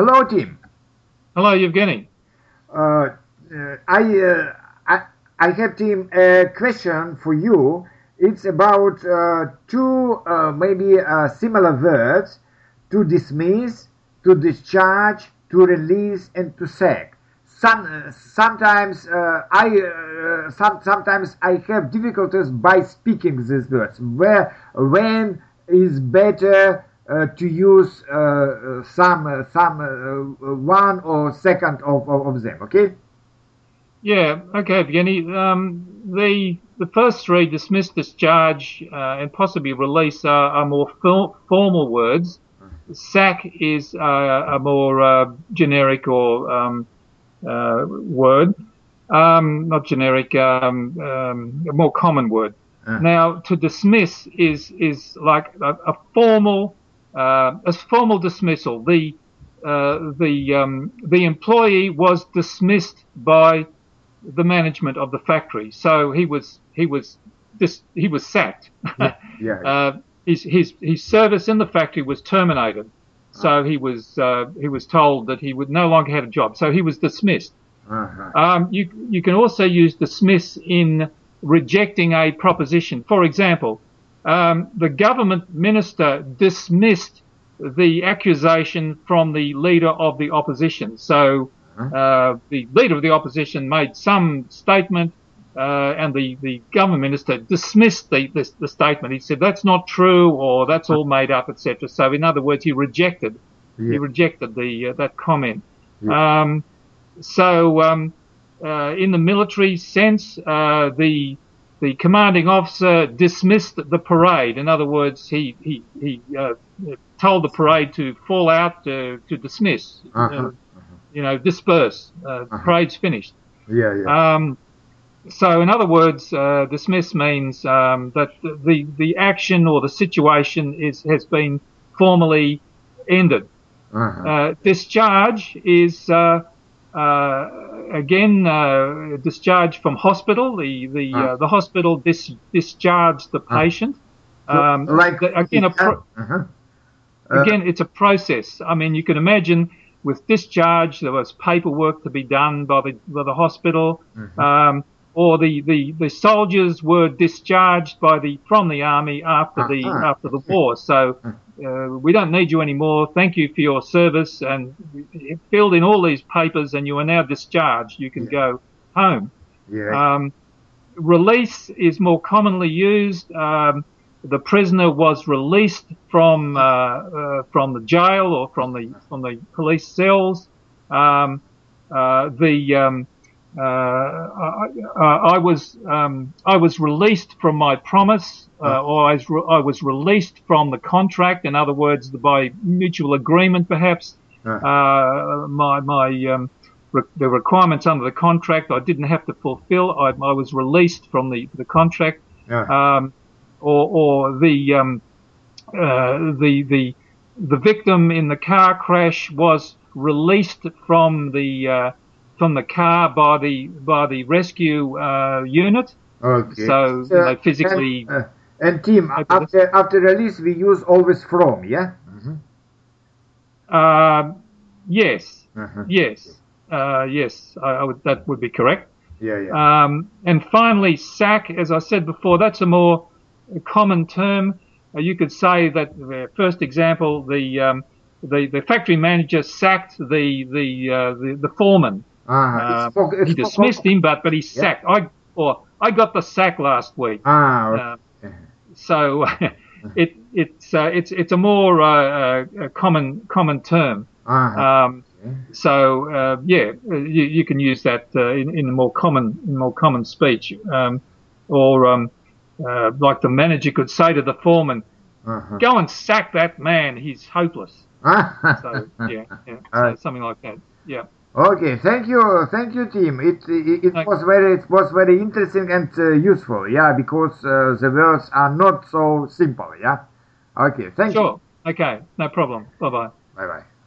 Hello, Tim. Hello, Evgeny. Uh, uh, I, uh, I, I have, Tim, a question for you. It's about uh, two uh, maybe uh, similar words to dismiss, to discharge, to release, and to sack. Some, sometimes I some, sometimes I have difficulties by speaking these words. Where when is better to use uh, some uh, some one or second of, of, of, them. Okay. Yeah. Okay, Evgeny. Um, the the first three dismiss, discharge, and possibly release are, are more formal words. Sack is a more generic or um, word. Um, not generic, um, um, a more common word. Uh. Now, to dismiss is is like a, a formal uh, a formal dismissal. The uh, the um, the employee was dismissed by the management of the factory, so he was he was this he was sacked. Yeah, yeah. uh, his his his service in the factory was terminated, so he was uh, he was told that he would no longer have a job, so he was dismissed. Uh-huh. Um, you you can also use dismiss in rejecting a proposition. For example, um, the government minister dismissed the accusation from the leader of the opposition. So uh-huh. uh, the leader of the opposition made some statement, uh, and the, the government minister dismissed the, the, the statement. He said that's not true, or that's all made up, etc. So in other words, he rejected yeah. he rejected the uh, that comment. Yeah. Um, so um, uh, in the military sense, uh, the the commanding officer dismissed the parade. In other words, he he he uh, told the parade to fall out to, to dismiss, uh-huh. Uh, uh-huh. you know, disperse. Uh, uh-huh. Parade's finished. Yeah, yeah. Um, so, in other words, uh, dismiss means um, that the the action or the situation is has been formally ended. Uh-huh. Uh, discharge is uh, uh, again uh, discharged from hospital. The the uh, the hospital dis- discharged the patient. Um, like again, a pro- uh-huh. again, it's a process. I mean, you can imagine with discharge, there was paperwork to be done by the by the hospital. Mm-hmm. Um, or the, the, the soldiers were discharged by the from the army after the uh-huh. after the war. So uh, we don't need you anymore. Thank you for your service, and filled in all these papers, and you are now discharged. You can yeah. go home. Yeah. Um, release is more commonly used. Um, the prisoner was released from uh, uh, from the jail or from the from the police cells. Um, uh, the um, uh, I, I, was um, I was released from my promise, uh, or I was, re- I was, released from the contract. In other words, by mutual agreement, perhaps. Uh, my my um, re- the requirements under the contract I didn't have to fulfil. I, I was released from the the contract, um, or or the um, uh, the the the victim in the car crash was released from the uh, from the car by the by the rescue uh, unit. Okay. So, so they physically. And, uh, and Tim after after release we use always from yeah. Mm-hmm. Uh, yes. Uh-huh. Yes. Uh, yes. I, I, would. That would be correct. Yeah. Yeah. Um, and finally, sack. As I said before, that's a more common term. Uh, you could say that the first example, the um, the, the factory manager sacked the the uh, the, the foreman Ah, uh, he dismissed him, but but he sacked. Yeah. I or I got the sack last week. Ah, okay. uh, so it it's uh, it's it's a more uh, uh common common term. Uh-huh. Um, so uh, yeah, you, you, can use that uh, in, in a more common in more common speech, um, or um, like the manager could say to the foreman, uh-huh. "Go and sack that man. He's hopeless." so yeah, yeah so something like that. Yeah. Okay, thank you, thank you, Tim. It it, it was very it was very interesting and uh, useful, yeah, because uh, the words are not so simple, yeah. Okay, thank sure. you. Sure. Okay, no problem. Bye bye. Bye bye.